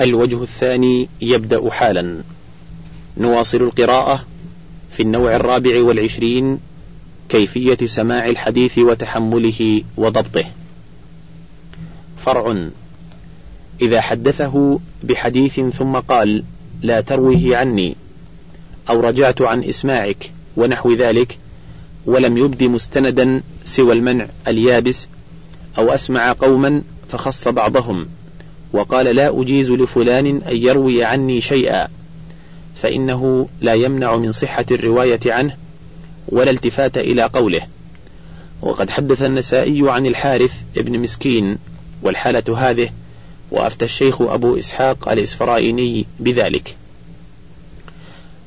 الوجه الثاني يبدأ حالا. نواصل القراءة في النوع الرابع والعشرين كيفية سماع الحديث وتحمله وضبطه. فرع. إذا حدثه بحديث ثم قال لا ترويه عني أو رجعت عن إسماعك ونحو ذلك ولم يبد مستندا سوى المنع اليابس أو أسمع قوما فخص بعضهم. وقال لا أجيز لفلان أن يروي عني شيئا فإنه لا يمنع من صحة الرواية عنه ولا التفات إلى قوله. وقد حدث النسائي عن الحارث ابن مسكين والحالة هذه وأفتى الشيخ أبو إسحاق الإسفرائيني بذلك.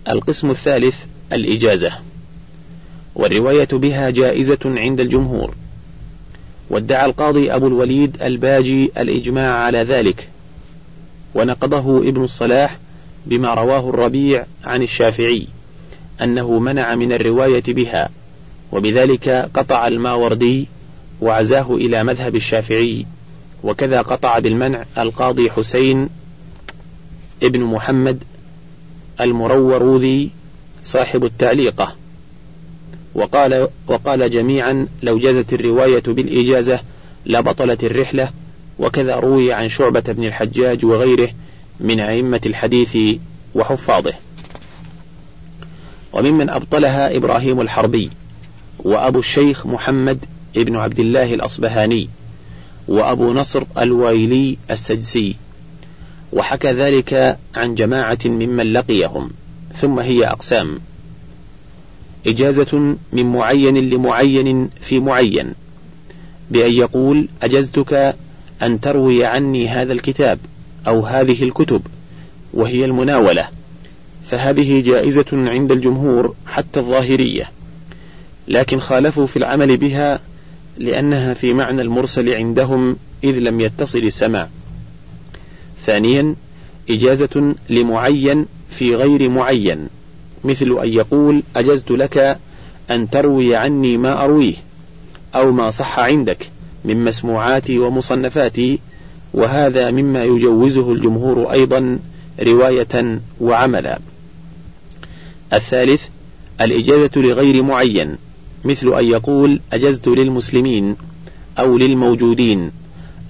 القسم الثالث الإجازة. والرواية بها جائزة عند الجمهور. وادعى القاضي أبو الوليد الباجي الإجماع على ذلك ونقضه ابن الصلاح بما رواه الربيع عن الشافعي أنه منع من الرواية بها وبذلك قطع الماوردي وعزاه إلى مذهب الشافعي وكذا قطع بالمنع القاضي حسين ابن محمد المروروذي صاحب التعليقة. وقال وقال جميعا لو جازت الرواية بالإجازة لبطلت الرحلة وكذا روي عن شعبة بن الحجاج وغيره من أئمة الحديث وحفاظه. وممن أبطلها إبراهيم الحربي وأبو الشيخ محمد ابن عبد الله الأصبهاني وأبو نصر الوايلي السجسي. وحكى ذلك عن جماعة ممن لقيهم ثم هي أقسام. إجازة من معين لمعين في معين بأن يقول أجزتك أن تروي عني هذا الكتاب أو هذه الكتب وهي المناولة. فهذه جائزة عند الجمهور حتى الظاهرية. لكن خالفوا في العمل بها لأنها في معنى المرسل عندهم إذ لم يتصل السماع. ثانيا إجازة لمعين في غير معين. مثل أن يقول أجزت لك أن تروي عني ما أرويه أو ما صح عندك من مسموعاتي ومصنفاتي وهذا مما يجوزه الجمهور أيضا رواية وعملا. الثالث الإجازة لغير معين مثل أن يقول أجزت للمسلمين أو للموجودين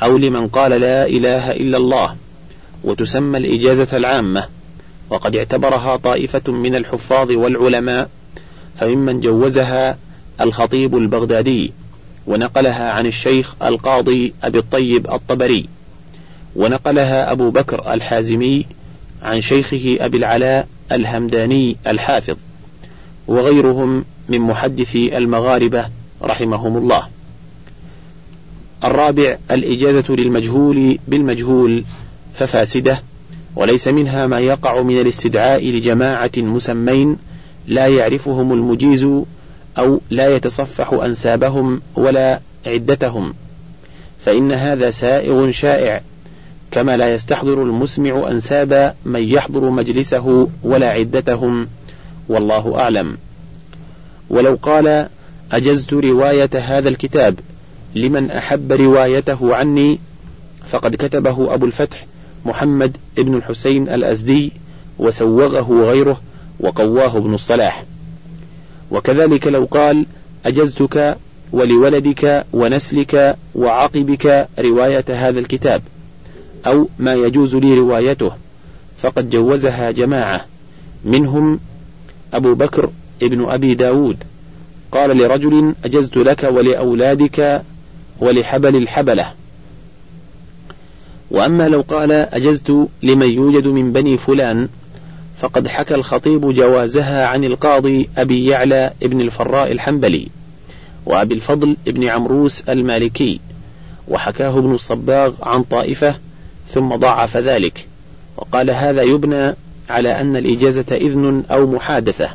أو لمن قال لا إله إلا الله وتسمى الإجازة العامة. وقد اعتبرها طائفة من الحفاظ والعلماء فممن جوزها الخطيب البغدادي ونقلها عن الشيخ القاضي أبي الطيب الطبري ونقلها أبو بكر الحازمي عن شيخه أبي العلاء الهمداني الحافظ وغيرهم من محدثي المغاربة رحمهم الله. الرابع الإجازة للمجهول بالمجهول ففاسدة وليس منها ما يقع من الاستدعاء لجماعة مسمين لا يعرفهم المجيز أو لا يتصفح أنسابهم ولا عدتهم فإن هذا سائغ شائع كما لا يستحضر المسمع أنساب من يحضر مجلسه ولا عدتهم والله أعلم. ولو قال أجزت رواية هذا الكتاب لمن أحب روايته عني؟ فقد كتبه أبو الفتح محمد ابن الحسين الأزدي وسوغه غيره وقواه ابن الصلاح. وكذلك لو قال أجزتك ولولدك ونسلك وعقبك رواية هذا الكتاب أو ما يجوز لي روايته فقد جوزها جماعة منهم أبو بكر ابن أبي داود. قال لرجل أجزت لك ولأولادك ولحبل الحبلة. وأما لو قال أجزت لمن يوجد من بني فلان فقد حكى الخطيب جوازها عن القاضي أبي يعلى ابن الفراء الحنبلي وأبي الفضل ابن عمروس المالكي وحكاه ابن الصباغ عن طائفة ثم ضعف ذلك وقال هذا يبنى على أن الإجازة إذن أو محادثة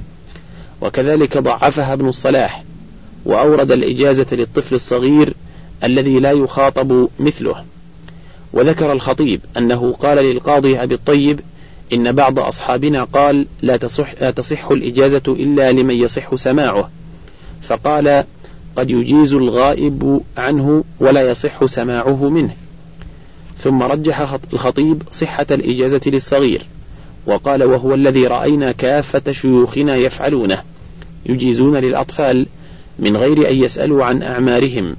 وكذلك ضعفها ابن الصلاح وأورد الإجازة للطفل الصغير الذي لا يخاطب مثله. وذكر الخطيب أنه قال للقاضي أبي الطيب إن بعض أصحابنا قال لا تصح, لا تصح الإجازة إلا لمن يصح سماعه. فقال قد يجيز الغائب عنه ولا يصح سماعه منه. ثم رجح الخطيب صحة الإجازة للصغير وقال وهو الذي رأينا كافة شيوخنا يفعلونه يجيزون للأطفال من غير أن يسألوا عن أعمارهم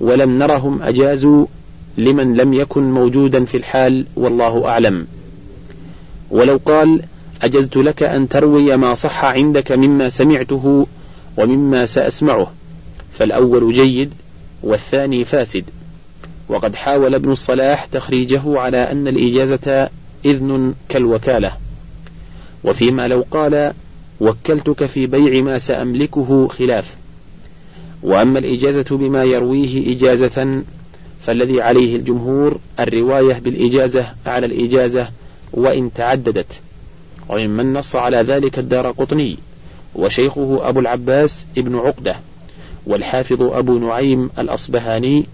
ولم نرهم أجازوا لمن لم يكن موجودا في الحال والله أعلم. ولو قال أجزت لك أن تروي ما صح عندك مما سمعته ومما سأسمعه فالأول جيد والثاني فاسد. وقد حاول ابن الصلاح تخريجه على أن الإجازة إذن كالوكالة. وفيما لو قال وكلتك في بيع ما سأملكه خلاف. وأما الإجازة بما يرويه إجازة فالذي عليه الجمهور الرواية بالإجازة على الإجازة وإن تعددت. وممن نص على ذلك الدار قطني وشيخه أبو العباس ابن عقدة والحافظ أبو نعيم الأصبهاني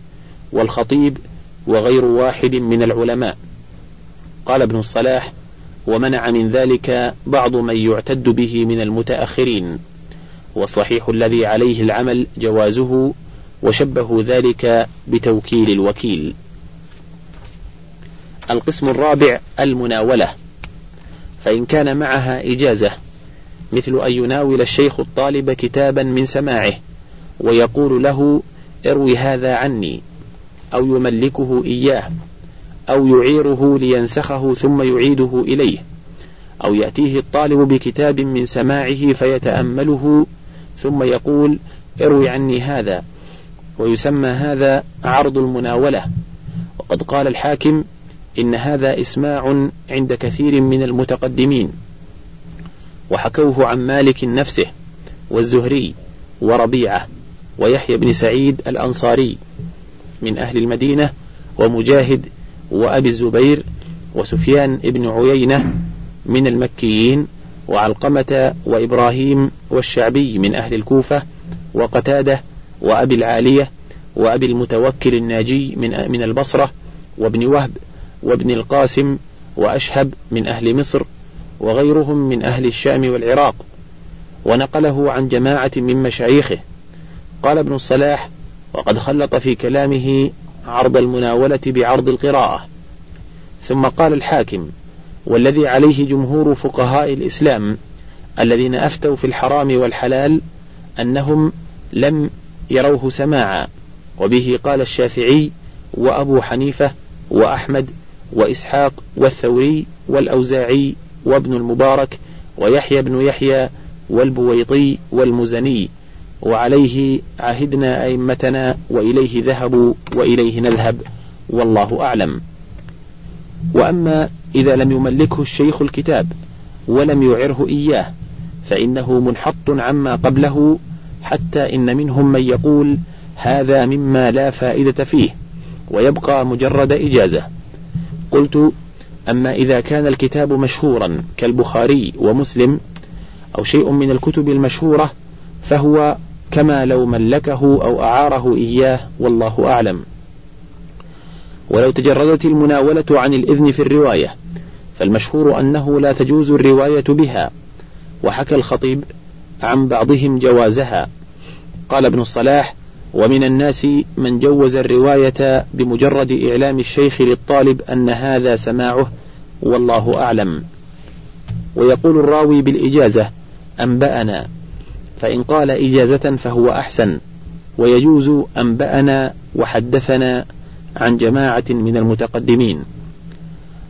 والخطيب وغير واحد من العلماء. قال ابن الصلاح ومنع من ذلك بعض من يعتد به من المتأخرين. والصحيح الذي عليه العمل جوازه وشبه ذلك بتوكيل الوكيل. القسم الرابع المناولة فإن كان معها إجازة مثل أن يناول الشيخ الطالب كتابا من سماعه ويقول له اروي هذا عني أو يملكه إياه أو يعيره لينسخه ثم يعيده إليه أو يأتيه الطالب بكتاب من سماعه فيتأمله ثم يقول اروي عني هذا ويسمى هذا عرض المناولة. وقد قال الحاكم إن هذا إسماع عند كثير من المتقدمين. وحكوه عن مالك نفسه والزهري وربيعة ويحيى بن سعيد الأنصاري من أهل المدينة ومجاهد وأبي الزبير وسفيان بن عيينة من المكيين وعلقمة وإبراهيم والشعبي من أهل الكوفة وقتادة وأبي العالية وأبي المتوكل الناجي من من البصرة وابن وهب وابن القاسم وأشهب من أهل مصر وغيرهم من أهل الشام والعراق ونقله عن جماعة من مشايخه. قال ابن الصلاح وقد خلط في كلامه عرض المناولة بعرض القراءة ثم قال الحاكم والذي عليه جمهور فقهاء الإسلام الذين أفتوا في الحرام والحلال أنهم لم يروه سماعا. وبه قال الشافعي وأبو حنيفة وأحمد وإسحاق والثوري والأوزاعي وابن المبارك ويحيى بن يحيى والبويطي والمزني. وعليه عهدنا أئمتنا وإليه ذهبوا وإليه نذهب. والله أعلم. وأما إذا لم يملكه الشيخ الكتاب ولم يعره إياه فإنه منحط عما قبله حتى إن منهم من يقول هذا مما لا فائدة فيه ويبقى مجرد إجازة. قلت أما إذا كان الكتاب مشهورا كالبخاري ومسلم أو شيء من الكتب المشهورة فهو كما لو ملكه أو أعاره إياه والله أعلم. ولو تجردت المناولة عن الإذن في الرواية فالمشهور أنه لا تجوز الرواية بها وحكى الخطيب عن بعضهم جوازها. قال ابن الصلاح ومن الناس من جوز الرواية بمجرد إعلام الشيخ للطالب أن هذا سماعه والله أعلم. ويقول الراوي بالإجازة أنبأنا. فإن قال إجازة فهو أحسن. ويجوز أنبأنا وحدثنا عن جماعة من المتقدمين.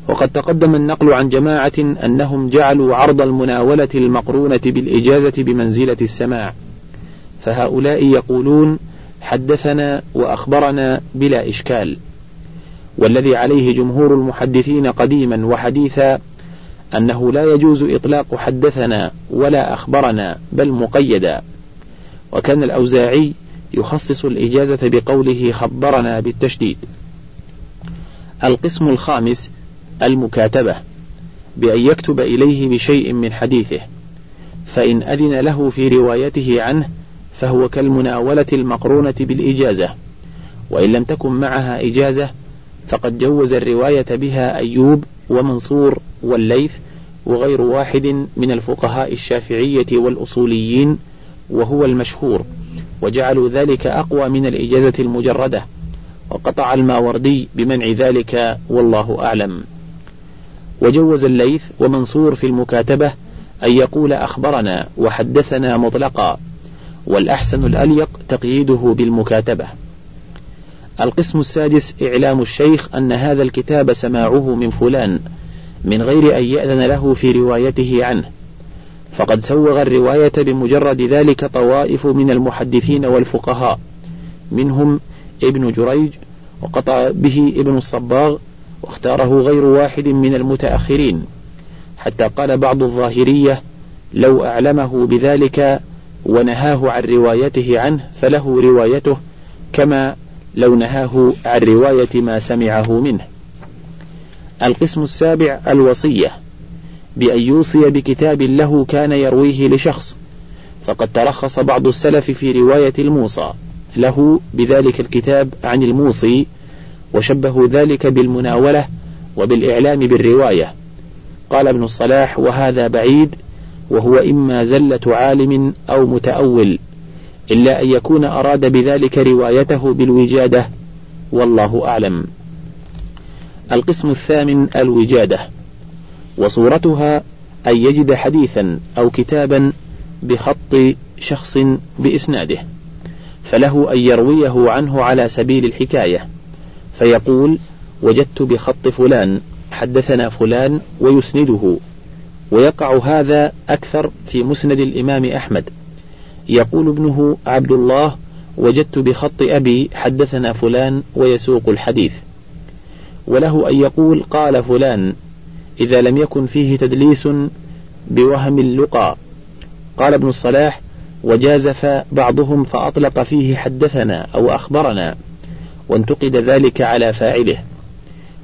وقد تقدم النقل عن جماعة أنهم جعلوا عرض المناولة المقرونة بالإجازة بمنزلة السماع. فهؤلاء يقولون حدثنا وأخبرنا بلا إشكال. والذي عليه جمهور المحدثين قديما وحديثا أنه لا يجوز إطلاق حدثنا ولا أخبرنا بل مقيدا. وكان الأوزاعي يخصص الإجازة بقوله خبرنا بالتشديد. القسم الخامس المكاتبة بأن يكتب إليه بشيء من حديثه فإن أذن له في روايته عنه فهو كالمناولة المقرونة بالإجازة وإن لم تكن معها إجازة فقد جوز الرواية بها أيوب ومنصور والليث وغير واحد من الفقهاء الشافعية والأصوليين وهو المشهور وجعلوا ذلك أقوى من الإجازة المجردة وقطع الماوردي بمنع ذلك والله أعلم. وجوز الليث ومنصور في المكاتبة أن يقول أخبرنا وحدثنا مطلقا والأحسن الأليق تقييده بالمكاتبة. القسم السادس إعلام الشيخ أن هذا الكتاب سماعه من فلان من غير أن يأذن له في روايته عنه. فقد سوغ الرواية بمجرد ذلك طوائف من المحدثين والفقهاء منهم ابن جريج وقطع به ابن الصباغ واختاره غير واحد من المتأخرين. حتى قال بعض الظاهرية لو أعلمه بذلك ونهاه عن روايته عنه فله روايته كما لو نهاه عن رواية ما سمعه منه. القسم السابع الوصية. بأن يوصي بكتاب له كان يرويه لشخص فقد ترخص بعض السلف في رواية الموصى. له بذلك الكتاب عن الموصي وشبهوا ذلك بالمناولة وبالإعلام بالرواية. قال ابن الصلاح وهذا بعيد وهو إما زلة عالم أو متأول إلا أن يكون أراد بذلك روايته بالوجادة. والله أعلم. القسم الثامن الوجادة. وصورتها أن يجد حديثا أو كتابا بخط شخص بإسناده فله أن يرويه عنه على سبيل الحكاية. فيقول وجدت بخط فلان حدثنا فلان ويسنده. ويقع هذا أكثر في مسند الإمام أحمد. يقول ابنه عبد الله وجدت بخط أبي حدثنا فلان ويسوق الحديث. وله أن يقول قال فلان إذا لم يكن فيه تدليس بوهم اللقى. قال ابن الصلاح وجازف بعضهم فأطلق فيه حدثنا أو أخبرنا. وانتقد ذلك على فاعله.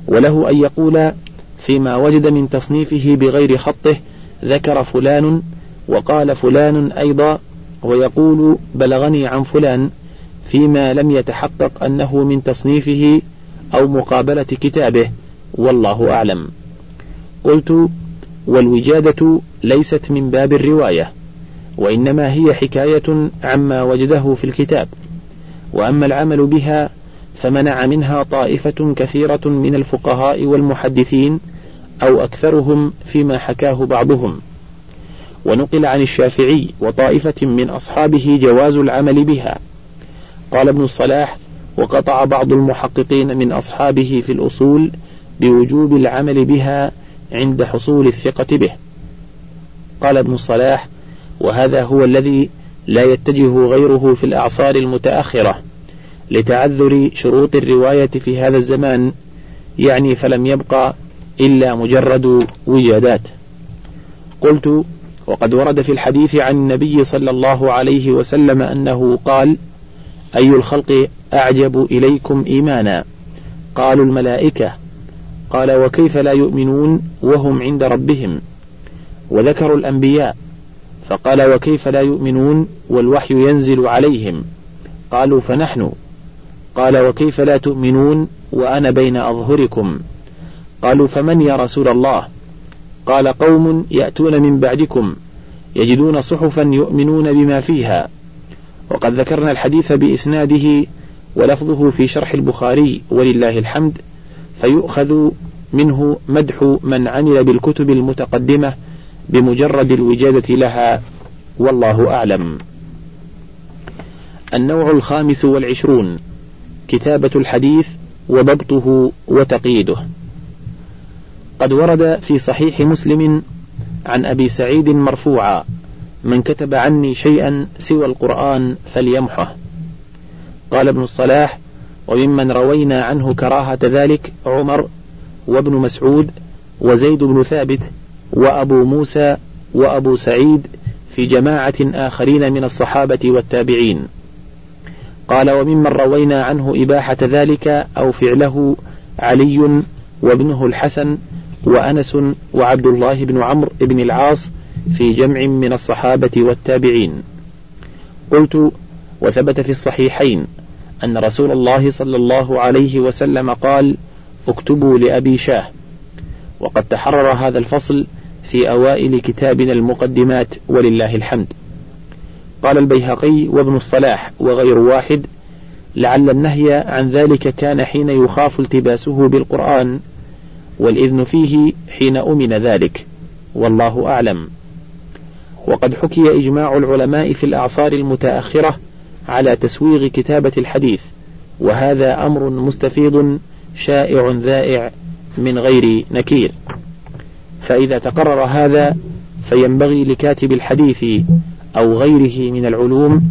وله أن يقول فيما وجد من تصنيفه بغير خطه ذكر فلان وقال فلان أيضا ويقول بلغني عن فلان فيما لم يتحقق أنه من تصنيفه أو مقابلة كتابه والله أعلم. قلت والوجادة ليست من باب الرواية وإنما هي حكاية عما وجده في الكتاب وأما العمل بها فمنع منها طائفة كثيرة من الفقهاء والمحدثين أو أكثرهم فيما حكاه بعضهم. ونقل عن الشافعي وطائفة من أصحابه جواز العمل بها. قال ابن الصلاح وقطع بعض المحققين من أصحابه في الأصول بوجوب العمل بها عند حصول الثقة به. قال ابن الصلاح وهذا هو الذي لا يتجه غيره في الأعصار المتأخرة. لتعذر شروط الرواية في هذا الزمان يعني فلم يبقى إلا مجرد وجادات. قلت وقد ورد في الحديث عن النبي صلى الله عليه وسلم أنه قال أي الخلق أعجب إليكم إيمانا؟ قالوا الملائكة. قال وكيف لا يؤمنون وهم عند ربهم؟ وذكروا الأنبياء. فقال وكيف لا يؤمنون والوحي ينزل عليهم؟ قالوا فنحن. قال وكيف لا تؤمنون وأنا بين أظهركم؟ قالوا فمن يا رسول الله؟ قال قوم يأتون من بعدكم يجدون صحفا يؤمنون بما فيها. وقد ذكرنا الحديث بإسناده ولفظه في شرح البخاري ولله الحمد فيؤخذ منه مدح من عمل بالكتب المتقدمة بمجرد الوجادة لها والله أعلم. النوع الخامس والعشرون. كتابة الحديث وضبطه وتقييده. قد ورد في صحيح مسلم عن أبي سعيد مرفوعا من كتب عني شيئا سوى القرآن فليمحه. قال ابن الصلاح وممن روينا عنه كراهة ذلك عمر وابن مسعود وزيد بن ثابت وأبو موسى وأبو سعيد في جماعة آخرين من الصحابة والتابعين. قال وممن روينا عنه إباحة ذلك أو فعله علي وابنه الحسن وأنس وعبد الله بن عمرو بن العاص في جمع من الصحابة والتابعين. قلت وثبت في الصحيحين أن رسول الله صلى الله عليه وسلم قال اكتبوا لأبي شاه. وقد تحرر هذا الفصل في أوائل كتابنا المقدمات ولله الحمد. قال البيهقي وابن الصلاح وغير واحد لعل النهي عن ذلك كان حين يخاف التباسه بالقرآن والإذن فيه حين أمن ذلك والله أعلم. وقد حكي إجماع العلماء في الأعصار المتأخرة على تسويغ كتابة الحديث وهذا أمر مستفيض شائع ذائع من غير نكير. فإذا تقرر هذا فينبغي لكاتب الحديث أو غيره من العلوم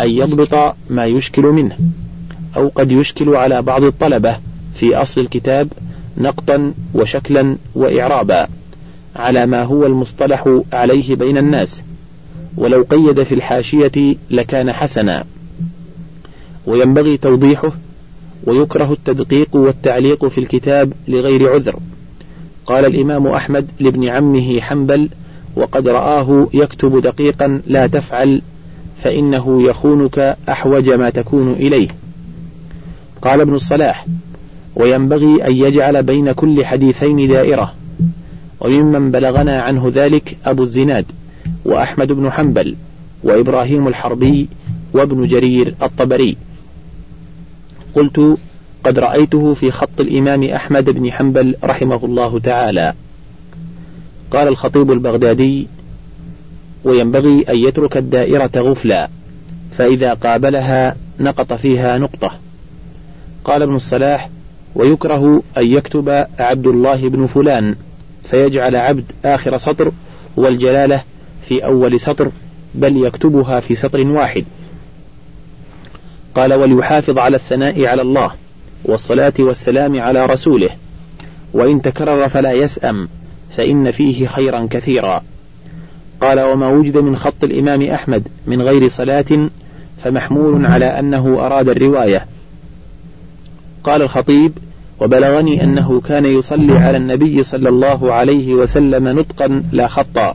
أن يضبط ما يشكل منه أو قد يشكل على بعض الطلبة في أصل الكتاب نقطا وشكلا وإعرابا على ما هو المصطلح عليه بين الناس ولو قيد في الحاشية لكان حسنا. وينبغي توضيحه ويكره التدقيق والتعليق في الكتاب لغير عذر. قال الإمام أحمد لابن عمه حنبل وقد رآه يكتب دقيقا لا تفعل فإنه يخونك أحوج ما تكون إليه. قال ابن الصلاح وينبغي أن يجعل بين كل حديثين دائرة. وممن بلغنا عنه ذلك أبو الزناد وأحمد بن حنبل وإبراهيم الحربي وابن جرير الطبري. قلت قد رأيته في خط الإمام أحمد بن حنبل رحمه الله تعالى. قال الخطيب البغدادي وينبغي أن يترك الدائرة غفلا فإذا قابلها نقط فيها نقطة. قال ابن الصلاح ويكره أن يكتب عبد الله بن فلان فيجعل عبد آخر سطر والجلالة في أول سطر بل يكتبها في سطر واحد. قال وليحافظ على الثناء على الله والصلاة والسلام على رسوله وإن تكرر فلا يسأم. فإن فيه خيرا كثيرا. قال وما وجد من خط الإمام أحمد من غير صلاة فمحمول على أنه أراد الرواية. قال الخطيب وبلغني أنه كان يصلي على النبي صلى الله عليه وسلم نطقا لا خطا.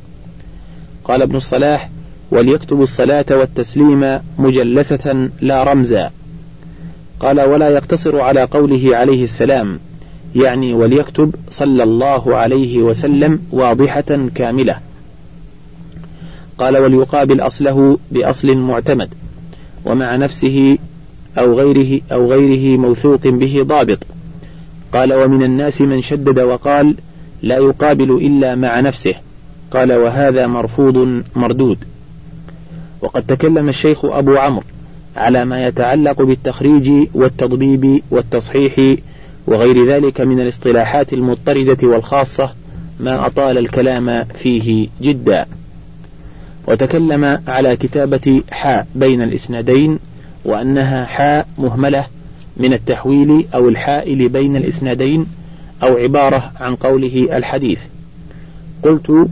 قال ابن الصلاح وليكتب الصلاة والتسليم مجلسة لا رمزا. قال ولا يقتصر على قوله عليه السلام. يعني وليكتب صلى الله عليه وسلم واضحة كاملة. قال وليقابل أصله بأصل معتمد ومع نفسه أو غيره أو غيره موثوق به ضابط. قال ومن الناس من شدد وقال لا يقابل إلا مع نفسه. قال وهذا مرفوض مردود. وقد تكلم الشيخ أبو عمرو على ما يتعلق بالتخريج والتضبيب والتصحيح وغير ذلك من الاصطلاحات المضطردة والخاصة ما أطال الكلام فيه جدا. وتكلم على كتابة حاء بين الإسنادين وأنها حاء مهملة من التحويل أو الحائل بين الإسنادين أو عبارة عن قوله الحديث. قلت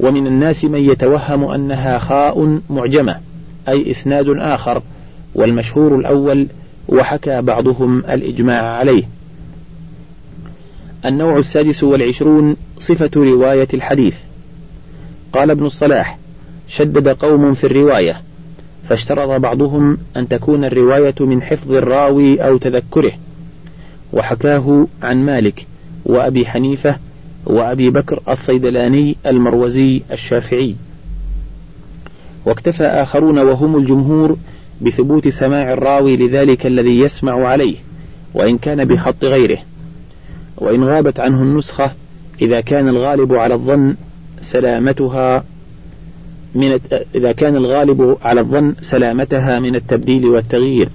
ومن الناس من يتوهم أنها خاء معجمة أي إسناد آخر والمشهور الأول وحكى بعضهم الإجماع عليه. النوع السادس والعشرون صفة رواية الحديث. قال ابن الصلاح شدد قوم في الرواية فاشترط بعضهم أن تكون الرواية من حفظ الراوي أو تذكره. وحكاه عن مالك وأبي حنيفة وأبي بكر الصيدلاني المروزي الشافعي. واكتفى آخرون وهم الجمهور بثبوت سماع الراوي لذلك الذي يسمع عليه وإن كان بخط غيره. وإن غابت عنه النسخة إذا كان الغالب على الظن سلامتها من إذا كان الغالب على الظن سلامتها من التبديل والتغيير.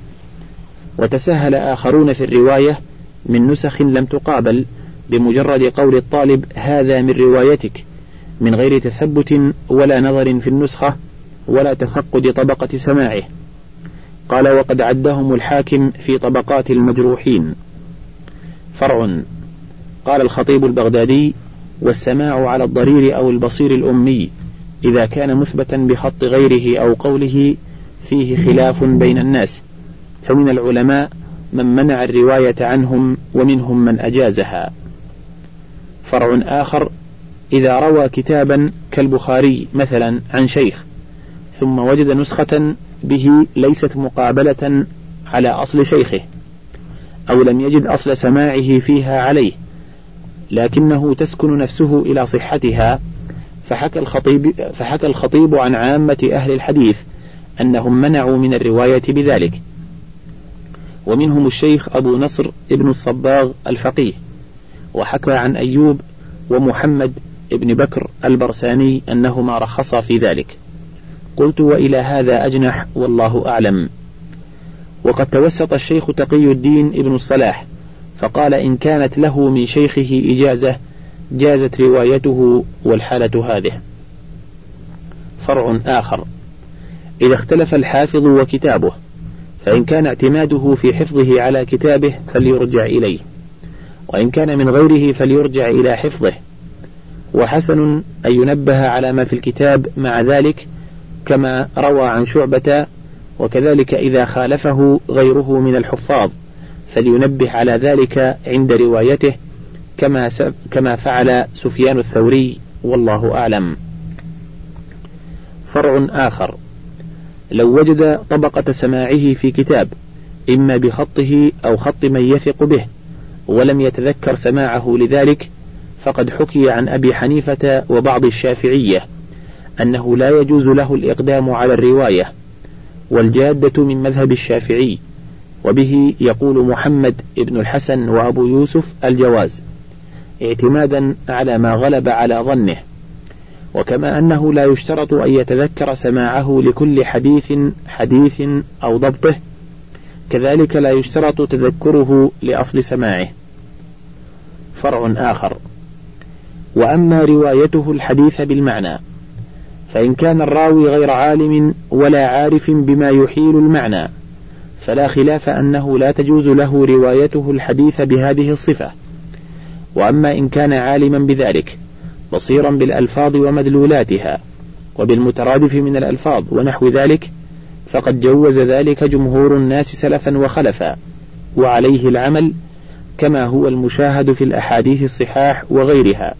وتسهل آخرون في الرواية من نسخ لم تقابل بمجرد قول الطالب هذا من روايتك من غير تثبت ولا نظر في النسخة ولا تفقد طبقة سماعه. قال وقد عدهم الحاكم في طبقات المجروحين. فرع قال الخطيب البغدادي والسماع على الضرير أو البصير الأمي إذا كان مثبتا بخط غيره أو قوله فيه خلاف بين الناس. فمن العلماء من منع الرواية عنهم ومنهم من أجازها. فرع آخر إذا روى كتابا كالبخاري مثلا عن شيخ ثم وجد نسخة به ليست مقابلة على أصل شيخه أو لم يجد أصل سماعه فيها عليه. لكنه تسكن نفسه إلى صحتها. فحكى الخطيب, فحكى الخطيب عن عامة أهل الحديث أنهم منعوا من الرواية بذلك. ومنهم الشيخ أبو نصر ابن الصباغ الفقيه. وحكى عن أيوب ومحمد ابن بكر البرساني أنهما رخصا في ذلك. قلت وإلى هذا أجنح والله أعلم. وقد توسط الشيخ تقي الدين ابن الصلاح فقال إن كانت له من شيخه إجازة جازت روايته والحالة هذه. فرع آخر. إذا اختلف الحافظ وكتابه فإن كان اعتماده في حفظه على كتابه فليرجع إليه وإن كان من غيره فليرجع إلى حفظه. وحسن أن ينبه على ما في الكتاب مع ذلك كما روى عن شعبة وكذلك إذا خالفه غيره من الحفاظ. فلينبه على ذلك عند روايته كما كما فعل سفيان الثوري والله أعلم. فرع آخر لو وجد طبقة سماعه في كتاب إما بخطه أو خط من يثق به ولم يتذكر سماعه لذلك فقد حكي عن أبي حنيفة وبعض الشافعية أنه لا يجوز له الإقدام على الرواية والجادة من مذهب الشافعي وبه يقول محمد بن الحسن وأبو يوسف الجواز اعتمادا على ما غلب على ظنه وكما أنه لا يشترط أن يتذكر سماعه لكل حديث حديث أو ضبطه كذلك لا يشترط تذكره لأصل سماعه. فرع آخر وأما روايته الحديث بالمعنى فإن كان الراوي غير عالم ولا عارف بما يحيل المعنى. فلا خلاف أنه لا تجوز له روايته الحديث بهذه الصفة. وأما إن كان عالما بذلك بصيرا بالألفاظ ومدلولاتها وبالمترادف من الألفاظ ونحو ذلك فقد جوز ذلك جمهور الناس سلفا وخلفا وعليه العمل كما هو المشاهد في الأحاديث الصحاح وغيرها.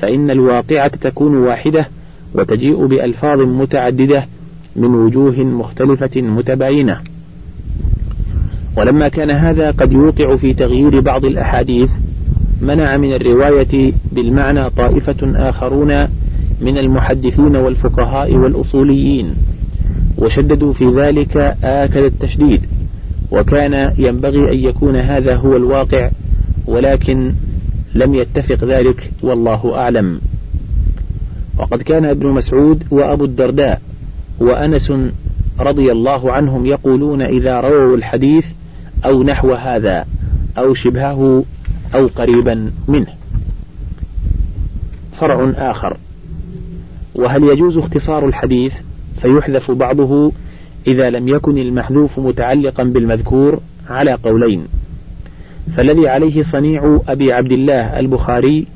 فإن الواقعة تكون واحدة وتجيء بألفاظ متعددة من وجوه مختلفة متباينة. ولما كان هذا قد يوقع في تغيير بعض الأحاديث منع من الرواية بالمعنى طائفة آخرون من المحدثين والفقهاء والأصوليين وشددوا في ذلك آكد التشديد وكان ينبغي أن يكون هذا هو الواقع ولكن لم يتفق ذلك والله أعلم. وقد كان ابن مسعود وأبو الدرداء وأنس رضي الله عنهم يقولون إذا رووا الحديث أو نحو هذا أو شبهه أو قريبا منه. فرع آخر. وهل يجوز اختصار الحديث؟ فيحذف بعضه إذا لم يكن المحذوف متعلقا بالمذكور على قولين. فالذي عليه صنيع أبي عبد الله البخاري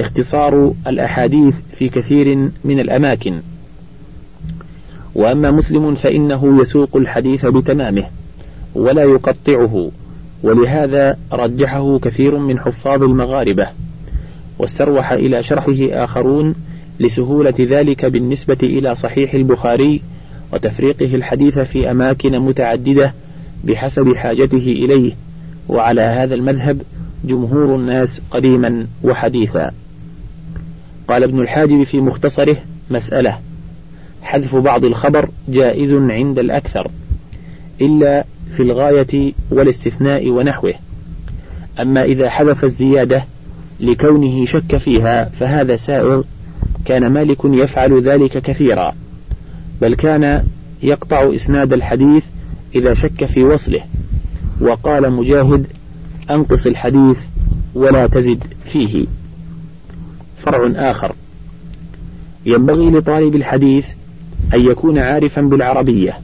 اختصار الأحاديث في كثير من الأماكن. وأما مسلم فإنه يسوق الحديث بتمامه. ولا يقطعه. ولهذا رجحه كثير من حفاظ المغاربة واستروح إلى شرحه آخرون لسهولة ذلك بالنسبة إلى صحيح البخاري وتفريقه الحديث في أماكن متعددة بحسب حاجته إليه. وعلى هذا المذهب جمهور الناس قديما وحديثا. قال ابن الحاجب في مختصره مسألة حذف بعض الخبر جائز عند الأكثر إلا في الغاية والاستثناء ونحوه. أما إذا حذف الزيادة لكونه شك فيها فهذا سائغ كان مالك يفعل ذلك كثيرا بل كان يقطع إسناد الحديث إذا شك في وصله. وقال مجاهد أنقص الحديث ولا تزد فيه. فرع آخر ينبغي لطالب الحديث أن يكون عارفا بالعربية.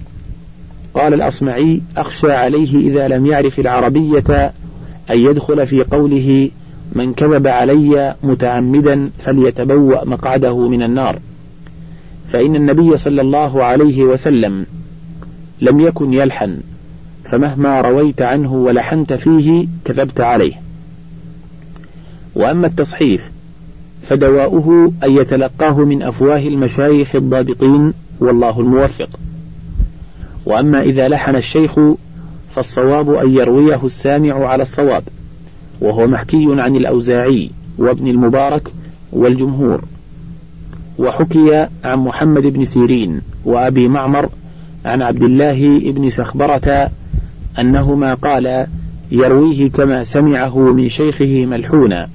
قال الأصمعي أخشى عليه إذا لم يعرف العربية أن يدخل في قوله من كذب علي متعمدا فليتبوأ مقعده من النار. فإن النبي صلى الله عليه وسلم لم يكن يلحن فمهما رويت عنه ولحنت فيه كذبت عليه. وأما التصحيف فدواؤه أن يتلقاه من أفواه المشايخ الضابطين والله الموفق. وأما إذا لحن الشيخ فالصواب أن يرويه السامع على الصواب وهو محكي عن الأوزاعي وابن المبارك والجمهور. وحكي عن محمد بن سيرين وأبي معمر عن عبد الله بن سخبرة أنهما قال يرويه كما سمعه من شيخه ملحونا.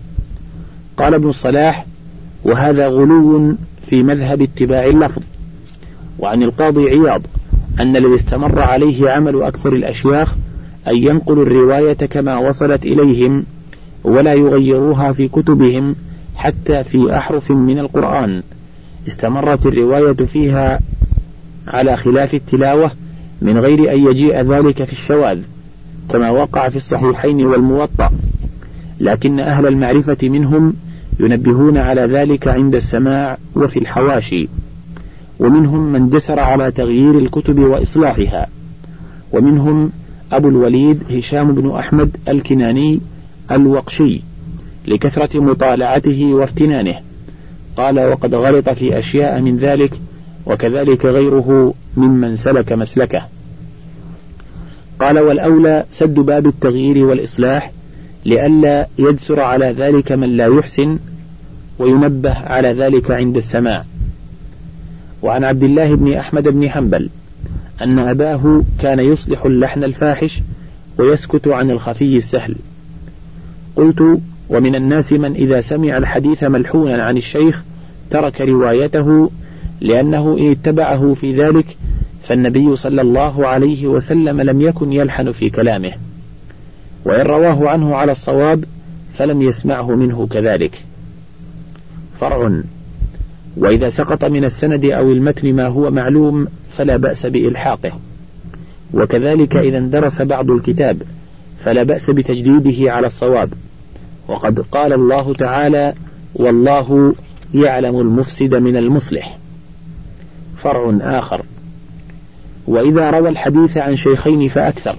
قال ابن الصلاح وهذا غلو في مذهب اتباع اللفظ. وعن القاضي عياض أن الذي استمر عليه عمل أكثر الأشياخ أن ينقلوا الرواية كما وصلت إليهم ولا يغيروها في كتبهم حتى في أحرف من القرآن. استمرت الرواية فيها على خلاف التلاوة من غير أن يجيء ذلك في الشواذ كما وقع في الصحيحين والموطأ. لكن أهل المعرفة منهم ينبهون على ذلك عند السماع وفي الحواشي. ومنهم من جسر على تغيير الكتب وإصلاحها. ومنهم أبو الوليد هشام بن أحمد الكناني الوقشي لكثرة مطالعته وافتنانه. قال وقد غلط في أشياء من ذلك وكذلك غيره ممن سلك مسلكه. قال والأولى سد باب التغيير والإصلاح لئلا يجسر على ذلك من لا يحسن وينبه على ذلك عند السماع وعن عبد الله بن أحمد بن حنبل أن أباه كان يصلح اللحن الفاحش ويسكت عن الخفي السهل. قلت ومن الناس من إذا سمع الحديث ملحونا عن الشيخ ترك روايته لأنه إن اتبعه في ذلك فالنبي صلى الله عليه وسلم لم يكن يلحن في كلامه. وإن رواه عنه على الصواب فلم يسمعه منه كذلك. فرع وإذا سقط من السند أو المتن ما هو معلوم فلا بأس بإلحاقه. وكذلك إذا اندرس بعض الكتاب فلا بأس بتجديده على الصواب. وقد قال الله تعالى والله يعلم المفسد من المصلح فرع آخر. وإذا روى الحديث عن شيخين فأكثر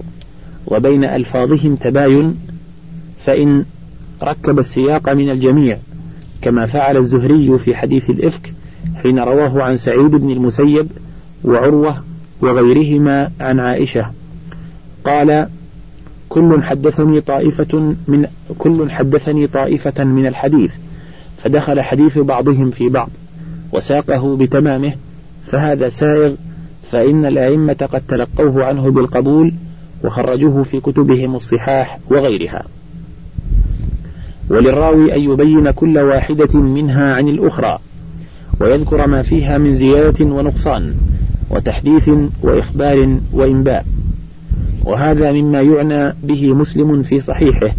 وبين ألفاظهم تباين فإن ركب السياق من الجميع كما فعل الزهري في حديث الإفك حين رواه عن سعيد بن المسيب وعروة وغيرهما عن عائشة. قال كل حدثني طائفة من كل حدثني طائفة من الحديث فدخل حديث بعضهم في بعض وساقه بتمامه فهذا سائغ فإن الأئمة قد تلقوه عنه بالقبول وخرجوه في كتبهم الصحاح وغيرها. وللراوي أن يبين كل واحدة منها عن الأخرى ويذكر ما فيها من زيادة ونقصان وتحديث وإخبار وإنباء. وهذا مما يعنى به مسلم في صحيحه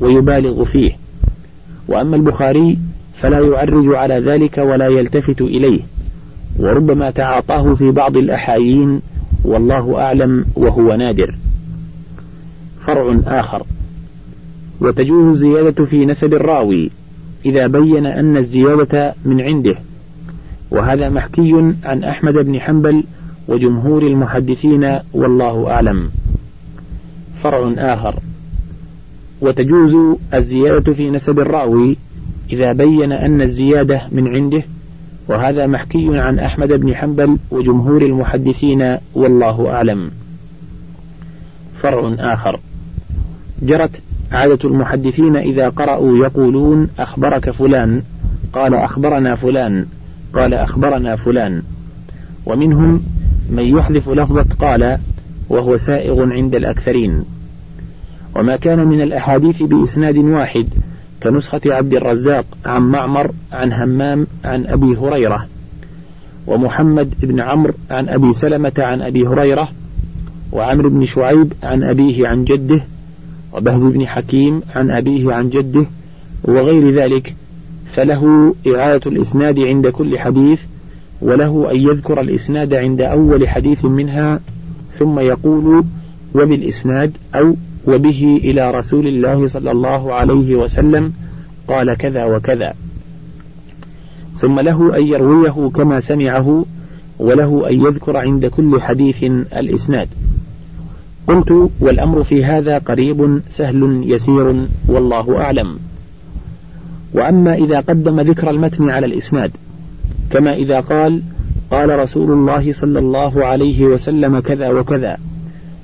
ويبالغ فيه. وأما البخاري فلا يعرج على ذلك ولا يلتفت إليه وربما تعاطاه في بعض الأحايين والله أعلم وهو نادر. فرع آخر. وتجوز الزيادة في نسب الراوي إذا بين أن الزيادة من عنده. وهذا محكي عن أحمد بن حنبل وجمهور المحدثين والله أعلم. فرع آخر. وتجوز الزيادة في نسب الراوي إذا بين أن الزيادة من عنده. وهذا محكي عن أحمد بن حنبل وجمهور المحدثين والله أعلم. فرع آخر. جرت عادة المحدثين إذا قرأوا يقولون أخبرك فلان قال أخبرنا فلان قال أخبرنا فلان. ومنهم من يحذف لفظة قال وهو سائغ عند الأكثرين. وما كان من الأحاديث بإسناد واحد كنسخة عبد الرزاق عن معمر عن همام عن أبي هريرة ومحمد بن عمرو عن أبي سلمة عن أبي هريرة وعمرو بن شعيب عن أبيه عن جده وبهز بن حكيم عن أبيه عن جده وغير ذلك فله إعادة الإسناد عند كل حديث وله أن يذكر الإسناد عند أول حديث منها ثم يقول وبالإسناد أو وبه إلى رسول الله صلى الله عليه وسلم قال كذا وكذا ثم له أن يرويه كما سمعه وله أن يذكر عند كل حديث الإسناد. قلت والأمر في هذا قريب سهل يسير والله أعلم. وأما إذا قدم ذكر المتن على الإسناد كما إذا قال قال رسول الله صلى الله عليه وسلم كذا وكذا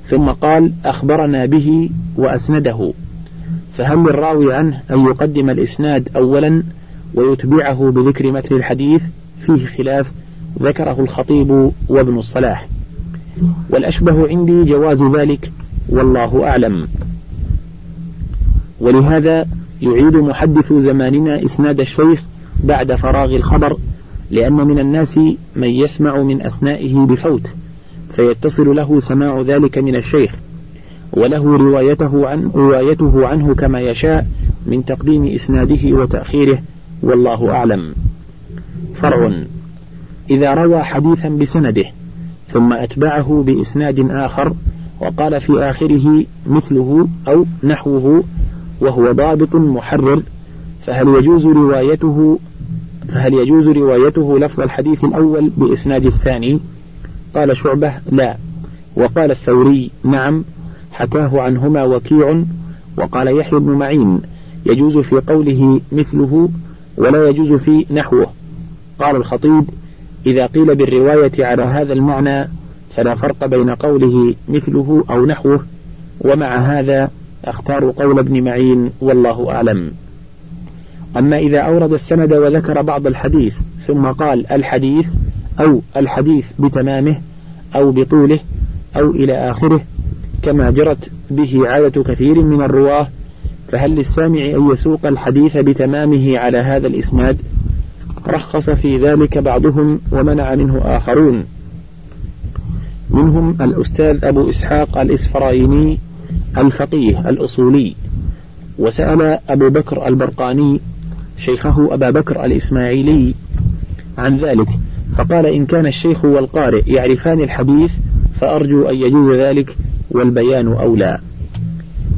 ثم قال أخبرنا به وأسنده. فهل للراوي عنه أن يقدم الإسناد أولا ويتبعه بذكر متن الحديث؟ فيه خلاف ذكره الخطيب وابن الصلاح. والأشبه عندي جواز ذلك والله أعلم. ولهذا يعيد محدث زماننا إسناد الشيخ بعد فراغ الخبر لأن من الناس من يسمع من أثنائه بفوت فيتصل له سماع ذلك من الشيخ وله روايته, عن روايته عنه كما يشاء من تقديم إسناده وتأخيره والله أعلم. فرع. إذا روى حديثا بسنده ثم أتبعه بإسناد آخر وقال في آخره مثله أو نحوه وهو ضابط محرر فهل يجوز روايته فهل يجوز روايته لفظ الحديث الأول بإسناد الثاني؟ قال شعبة لا وقال الثوري نعم حكاه عنهما وكيع وقال يحيى بن معين يجوز في قوله مثله ولا يجوز في نحوه. قال الخطيب إذا قيل بالرواية على هذا المعنى فلا فرق بين قوله مثله أو نحوه ومع هذا أختار قول ابن معين والله أعلم. أما إذا أورد السند وذكر بعض الحديث ثم قال الحديث أو الحديث بتمامه أو بطوله أو إلى آخره كما جرت به عادة كثير من الرواة فهل للسامع أن يسوق الحديث بتمامه على هذا الإسناد؟ رخص في ذلك بعضهم ومنع منه آخرون. منهم الأستاذ أبو إسحاق الإسفرايني الفقيه الأصولي وسأل أبو بكر البرقاني شيخه أبا بكر الإسماعيلي عن ذلك فقال إن كان الشيخ والقارئ يعرفان الحديث فأرجو أن يجوز ذلك والبيان أولى.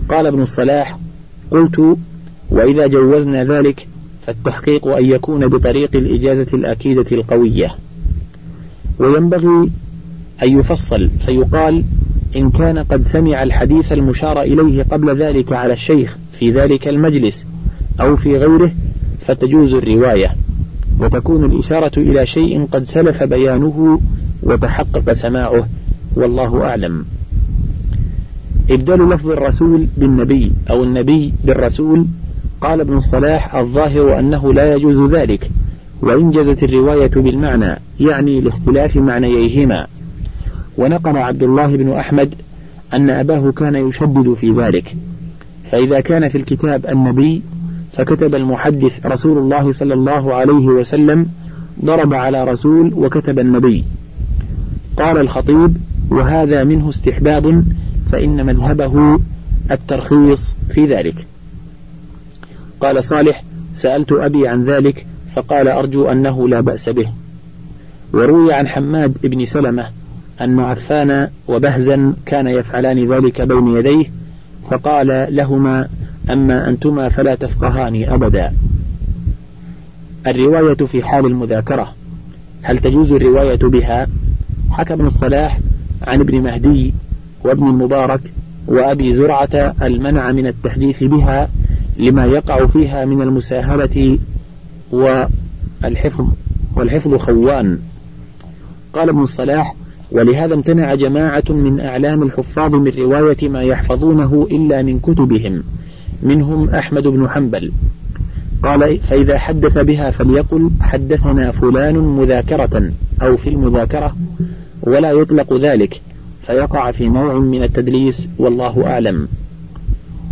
قال ابن الصلاح قلت وإذا جوزنا ذلك فالتحقيق أن يكون بطريق الإجازة الأكيدة القوية. وينبغي أن يفصل فيقال إن كان قد سمع الحديث المشار إليه قبل ذلك على الشيخ في ذلك المجلس أو في غيره فتجوز الرواية. وتكون الإشارة إلى شيء قد سلف بيانه وتحقق سماعه. والله أعلم. إبدال لفظ الرسول بالنبي أو النبي بالرسول قال ابن الصلاح الظاهر أنه لا يجوز ذلك وإن جزت الرواية بالمعنى يعني لاختلاف معنييهما ونقل عبد الله بن أحمد أن أباه كان يشدد في ذلك. فإذا كان في الكتاب النبي فكتب المحدث رسول الله صلى الله عليه وسلم ضرب على رسول وكتب النبي. قال الخطيب وهذا منه استحباب فإن مذهبه الترخيص في ذلك. قال صالح سألت أبي عن ذلك فقال أرجو أنه لا بأس به. وروي عن حماد بن سلمة أن عفان وبهزا كان يفعلان ذلك بين يديه فقال لهما أما أنتما فلا تفقهان أبدا. الرواية في حال المذاكرة. هل تجوز الرواية بها؟ حكى ابن الصلاح عن ابن مهدي وابن المبارك وأبي زرعة المنع من التحديث بها لما يقع فيها من المساهلة والحفظ والحفظ خوان. قال ابن الصلاح ولهذا امتنع جماعة من أعلام الحفاظ من رواية ما يحفظونه إلا من كتبهم منهم أحمد بن حنبل. قال فإذا حدث بها فليقل حدثنا فلان مذاكرة أو في المذاكرة ولا يطلق ذلك فيقع في نوع من التدليس والله أعلم.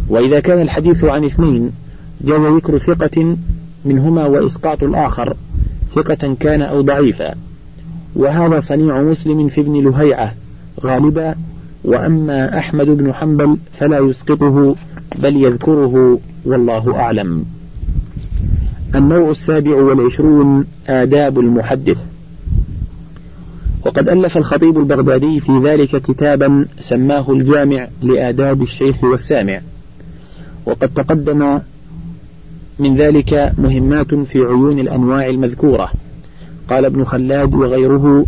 وإذا كان الحديث عن اثنين جاز ذكر ثقة منهما وإسقاط الآخر ثقة كان أو ضعيفا. وهذا صنيع مسلم في ابن لهيعة غالبا وأما أحمد بن حنبل فلا يسقطه بل يذكره والله أعلم. النوع السابع والعشرون آداب المحدث. وقد ألف الخطيب البغدادي في ذلك كتابا سماه الجامع لآداب الشيخ والسامع. وقد تقدم من ذلك مهمات في عيون الأنواع المذكورة. قال ابن خلاد وغيره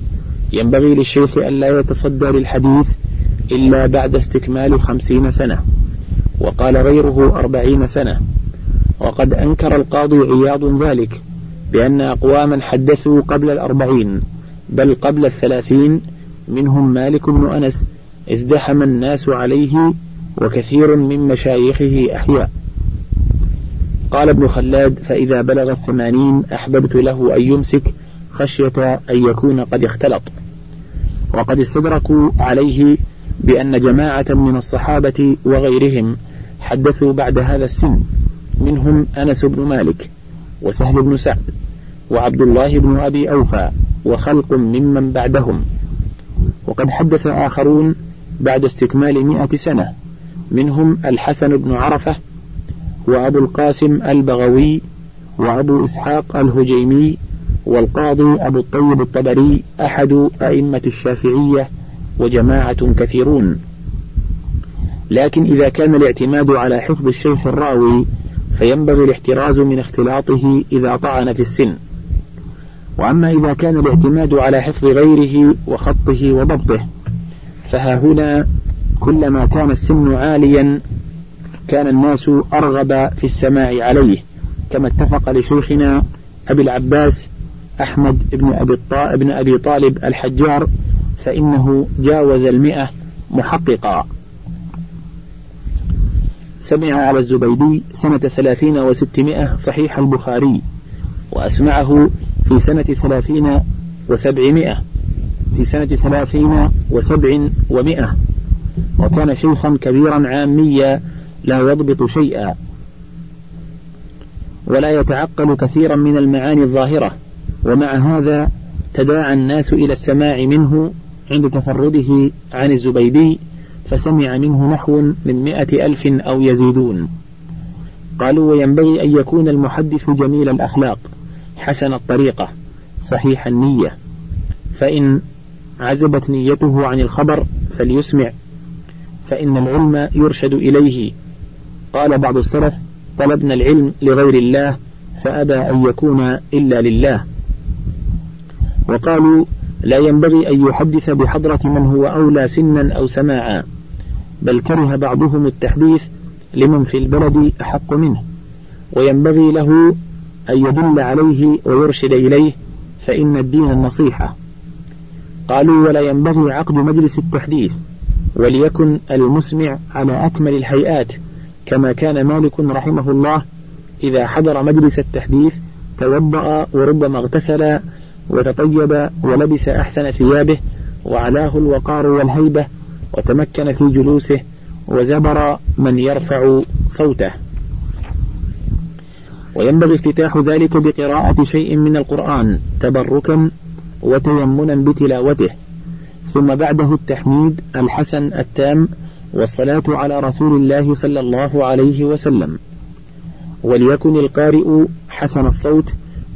ينبغي للشيخ أن لا يتصدى للحديث إلا بعد استكمال خمسين سنة وقال غيره أربعين سنة. وقد أنكر القاضي عياض ذلك بأن أقواما حدثوا قبل الأربعين بل قبل الثلاثين منهم مالك بن أنس ازدحم الناس عليه وكثير من مشايخه أحياء. قال ابن خلاد فإذا بلغ الثمانين أحببت له أن يمسك خشية أن يكون قد اختلط. وقد استدركوا عليه بأن جماعة من الصحابة وغيرهم حدثوا بعد هذا السن. منهم أنس بن مالك وسهل بن سعد وعبد الله بن أبي أوفى وخلق ممن بعدهم. وقد حدث آخرون بعد استكمال مئة سنة. منهم الحسن بن عرفة وأبو القاسم البغوي وأبو إسحاق الهجيمي والقاضي أبو الطيب الطبري أحد أئمة الشافعية وجماعة كثيرون. لكن إذا كان الاعتماد على حفظ الشيخ الراوي فينبغي الاحتراز من اختلاطه إذا طعن في السن. وأما إذا كان الاعتماد على حفظ غيره وخطه وضبطه فها هنا كلما كان السن عاليا كان الناس أرغب في السماع عليه كما اتفق لشيخنا أبي العباس أحمد بن أبي, بن أبي طالب الحجار فإنه جاوز المئة محققا. سمع على الزبيدي سنة ثلاثين وستمائة صحيح البخاري وأسمعه في سنة ثلاثين وسبعمائة في سنة ثلاثين وسبع ومائة. وكان شيخا كبيرا عاميا لا يضبط شيئا. ولا يتعقل كثيرا من المعاني الظاهرة. ومع هذا تداعى الناس إلى السماع منه عند تفرده عن الزبيدي فسمع منه نحو من مئة ألف أو يزيدون. قالوا وينبغي أن يكون المحدث جميل الأخلاق حسن الطريقة صحيح النية. فإن عزبت نيته عن الخبر فليسمع. فإن العلم يرشد إليه. قال بعض السلف طلبنا العلم لغير الله فأبى أن يكون إلا لله. وقالوا لا ينبغي أن يحدث بحضرة من هو أولى سنا أو سماعا بل كره بعضهم التحديث لمن في البلد أحق منه. وينبغي له أن يدل عليه ويرشد إليه فإن الدين النصيحة. قالوا ولا ينبغي عقد مجلس التحديث. وليكن المسمع على أكمل الهيئات كما كان مالك رحمه الله إذا حضر مجلس التحديث توضأ وربما اغتسل وتطيب ولبس أحسن ثيابه وعلاه الوقار والهيبة وتمكن في جلوسه وزبر من يرفع صوته. وينبغي افتتاح ذلك بقراءة شيء من القرآن تبركا وتيمنا بتلاوته. ثم بعده التحميد الحسن التام والصلاة على رسول الله صلى الله عليه وسلم. وليكن القارئ حسن الصوت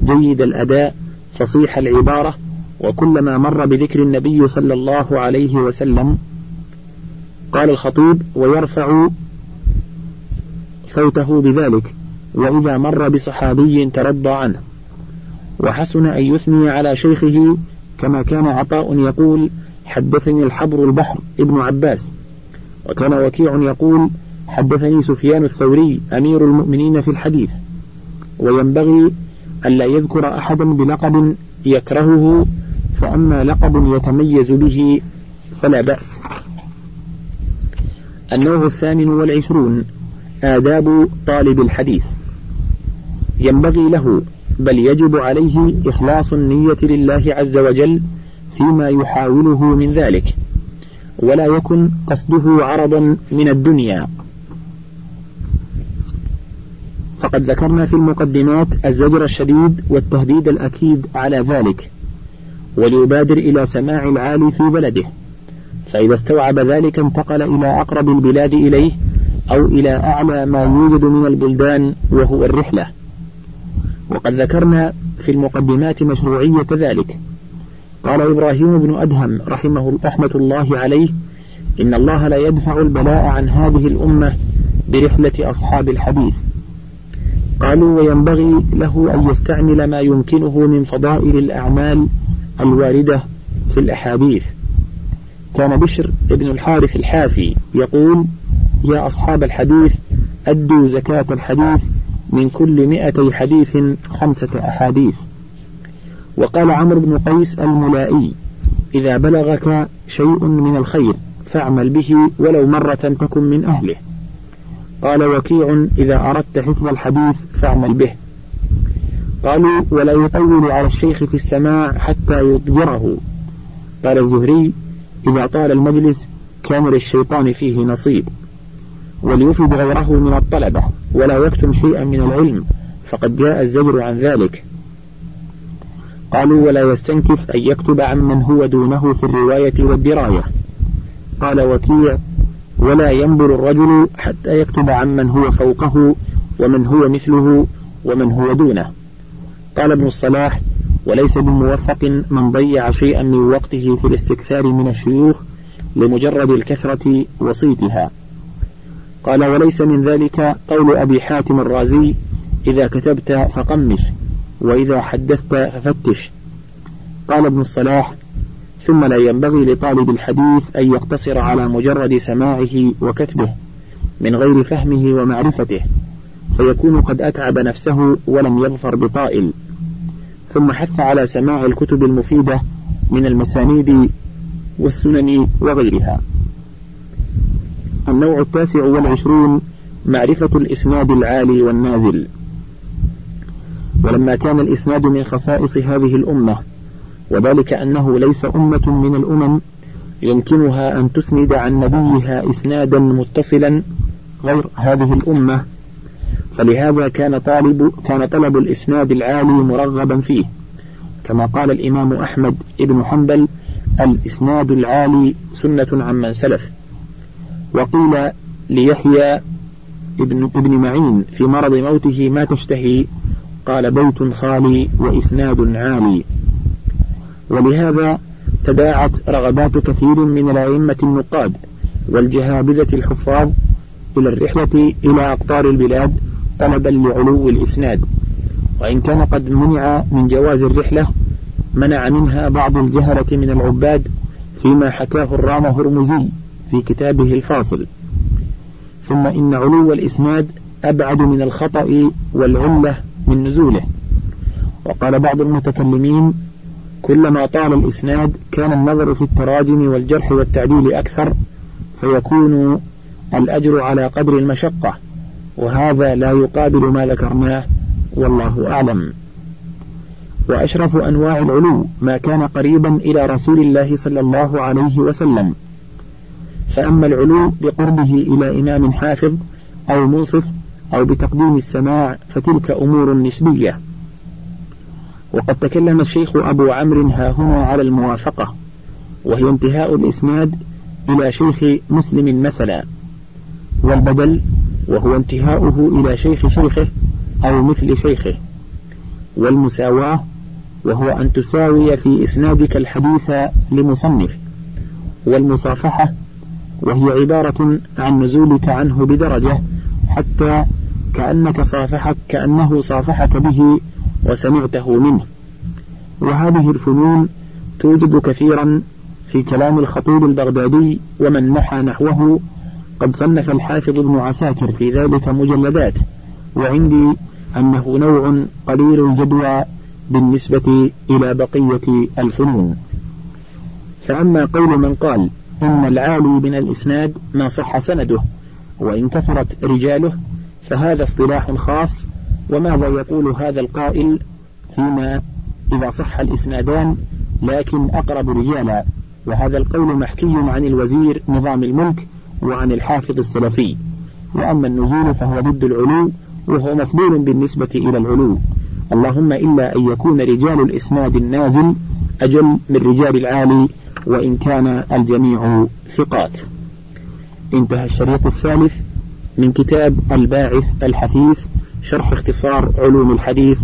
جيد الأداء فصيح العبارة وكلما مر بذكر النبي صلى الله عليه وسلم. قال الخطيب ويرفع صوته بذلك وإذا مر بصحابي ترضى عنه. وحسن أن يثني على شيخه كما كان عطاء يقول حدثني الحبر البحر ابن عباس. وكان وكيع يقول حدثني سفيان الثوري أمير المؤمنين في الحديث. وينبغي ألا يذكر أحدا بلقب يكرهه فأما لقب يتميز به فلا بأس. النوع الثامن والعشرون آداب طالب الحديث. ينبغي له بل يجب عليه إخلاص النية لله عز وجل فيما يحاوله من ذلك ولا يكن قصده عرضا من الدنيا. فقد ذكرنا في المقدمات الزجر الشديد والتهديد الأكيد على ذلك وليبادر إلى سماع العالي في بلده. فإذا استوعب ذلك انتقل إلى أقرب البلاد إليه أو إلى أعلى ما يوجد من البلدان وهو الرحلة. وقد ذكرنا في المقدمات مشروعية ذلك. قال إبراهيم بن أدهم رحمه رحمة الله عليه إن الله لا يدفع البلاء عن هذه الأمة برحلة أصحاب الحديث. قالوا وينبغي له أن يستعمل ما يمكنه من فضائل الأعمال الواردة في الأحاديث. كان بشر بن الحارث الحافي يقول يا أصحاب الحديث أدوا زكاة الحديث من كل مئتي حديث خمسة أحاديث. وقال عمرو بن قيس الملائي إذا بلغك شيء من الخير فاعمل به ولو مرة تكن من أهله. قال وكيع إذا أردت حفظ الحديث فاعمل به. قالوا ولا يطول على الشيخ في السماع حتى يضجره قال الزهري إذا طال المجلس كان للشيطان فيه نصيب. وليفد غيره من الطلبة ولا يكتم شيئا من العلم فقد جاء الزجر عن ذلك. قالوا ولا يستنكف أن يكتب عمن هو دونه في الرواية والدراية. قال وكيع ولا ينبر الرجل حتى يكتب عمن هو فوقه ومن هو مثله ومن هو دونه. قال ابن الصلاح وليس بموفق من ضيع شيئا من وقته في الاستكثار من الشيوخ لمجرد الكثرة وصيتها. قال وليس من ذلك قول أبي حاتم الرازي إذا كتبت فقمش. وإذا حدثت ففتش. قال ابن الصلاح ثم لا ينبغي لطالب الحديث أن يقتصر على مجرد سماعه وكتبه من غير فهمه ومعرفته فيكون قد أتعب نفسه ولم يظفر بطائل. ثم حث على سماع الكتب المفيدة من المسانيد والسنن وغيرها. النوع التاسع والعشرون معرفة الإسناد العالي والنازل. ولما كان الإسناد من خصائص هذه الأمة وذلك أنه ليس أمة من الأمم يمكنها أن تسند عن نبيها إسنادا متصلا غير هذه الأمة. فلهذا كان طالب كان طلب الإسناد العالي مرغبا فيه. كما قال الإمام أحمد بن حنبل الإسناد العالي سنة عمن سلف. وقيل ليحيى ابن, ابن معين في مرض موته ما تشتهي قال بيت خالي وإسناد عالي. ولهذا تداعت رغبات كثير من الأئمة النقاد والجهابذة الحفاظ إلى الرحلة إلى أقطار البلاد طلبا لعلو الإسناد. وإن كان قد منع من جواز الرحلة منع منها بعض الجهلة من العباد فيما حكاه الرام هرمزي في كتابه الفاصل. ثم إن علو الإسناد أبعد من الخطأ والعلة من نزوله. وقال بعض المتكلمين كلما طال الإسناد كان النظر في التراجم والجرح والتعديل أكثر فيكون الأجر على قدر المشقة وهذا لا يقابل ما ذكرناه والله أعلم. وأشرف أنواع العلو ما كان قريبا إلى رسول الله صلى الله عليه وسلم. فأما العلو بقربه إلى إمام حافظ أو منصف أو بتقديم السماع فتلك أمور نسبية. وقد تكلم الشيخ أبو عمرو ها هنا على الموافقة وهي انتهاء الإسناد إلى شيخ مسلم مثلا والبدل وهو انتهاؤه إلى شيخ شيخه أو مثل شيخه. والمساواة وهو أن تساوي في إسنادك الحديث لمصنف. والمصافحة وهي عبارة عن نزولك عنه بدرجة حتى كأنك صافحك كأنه صافحك به وسمعته منه. وهذه الفنون توجد كثيرا في كلام الخطيب البغدادي ومن نحى نحوه. قد صنف الحافظ ابن عساكر في ذلك مجلدات. وعندي أنه نوع قليل الجدوى بالنسبة إلى بقية الفنون. فأما قول من قال إن العالي من الإسناد ما صح سنده وإن كثرت رجاله فهذا اصطلاح خاص وماذا يقول هذا القائل فيما إذا صح الإسنادان لكن أقرب رجالا؟ وهذا القول محكي عن الوزير نظام الملك وعن الحافظ السلفي. وأما النزول فهو ضد العلو وهو مفضول بالنسبة إلى العلو. اللهم إلا أن يكون رجال الإسناد النازل أجل من رجال العالي وإن كان الجميع ثقات. انتهى الشريط الثالث. من كتاب الباعث الحثيث شرح اختصار علوم الحديث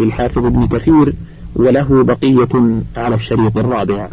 للحافظ ابن كثير وله بقية على الشريط الرابع.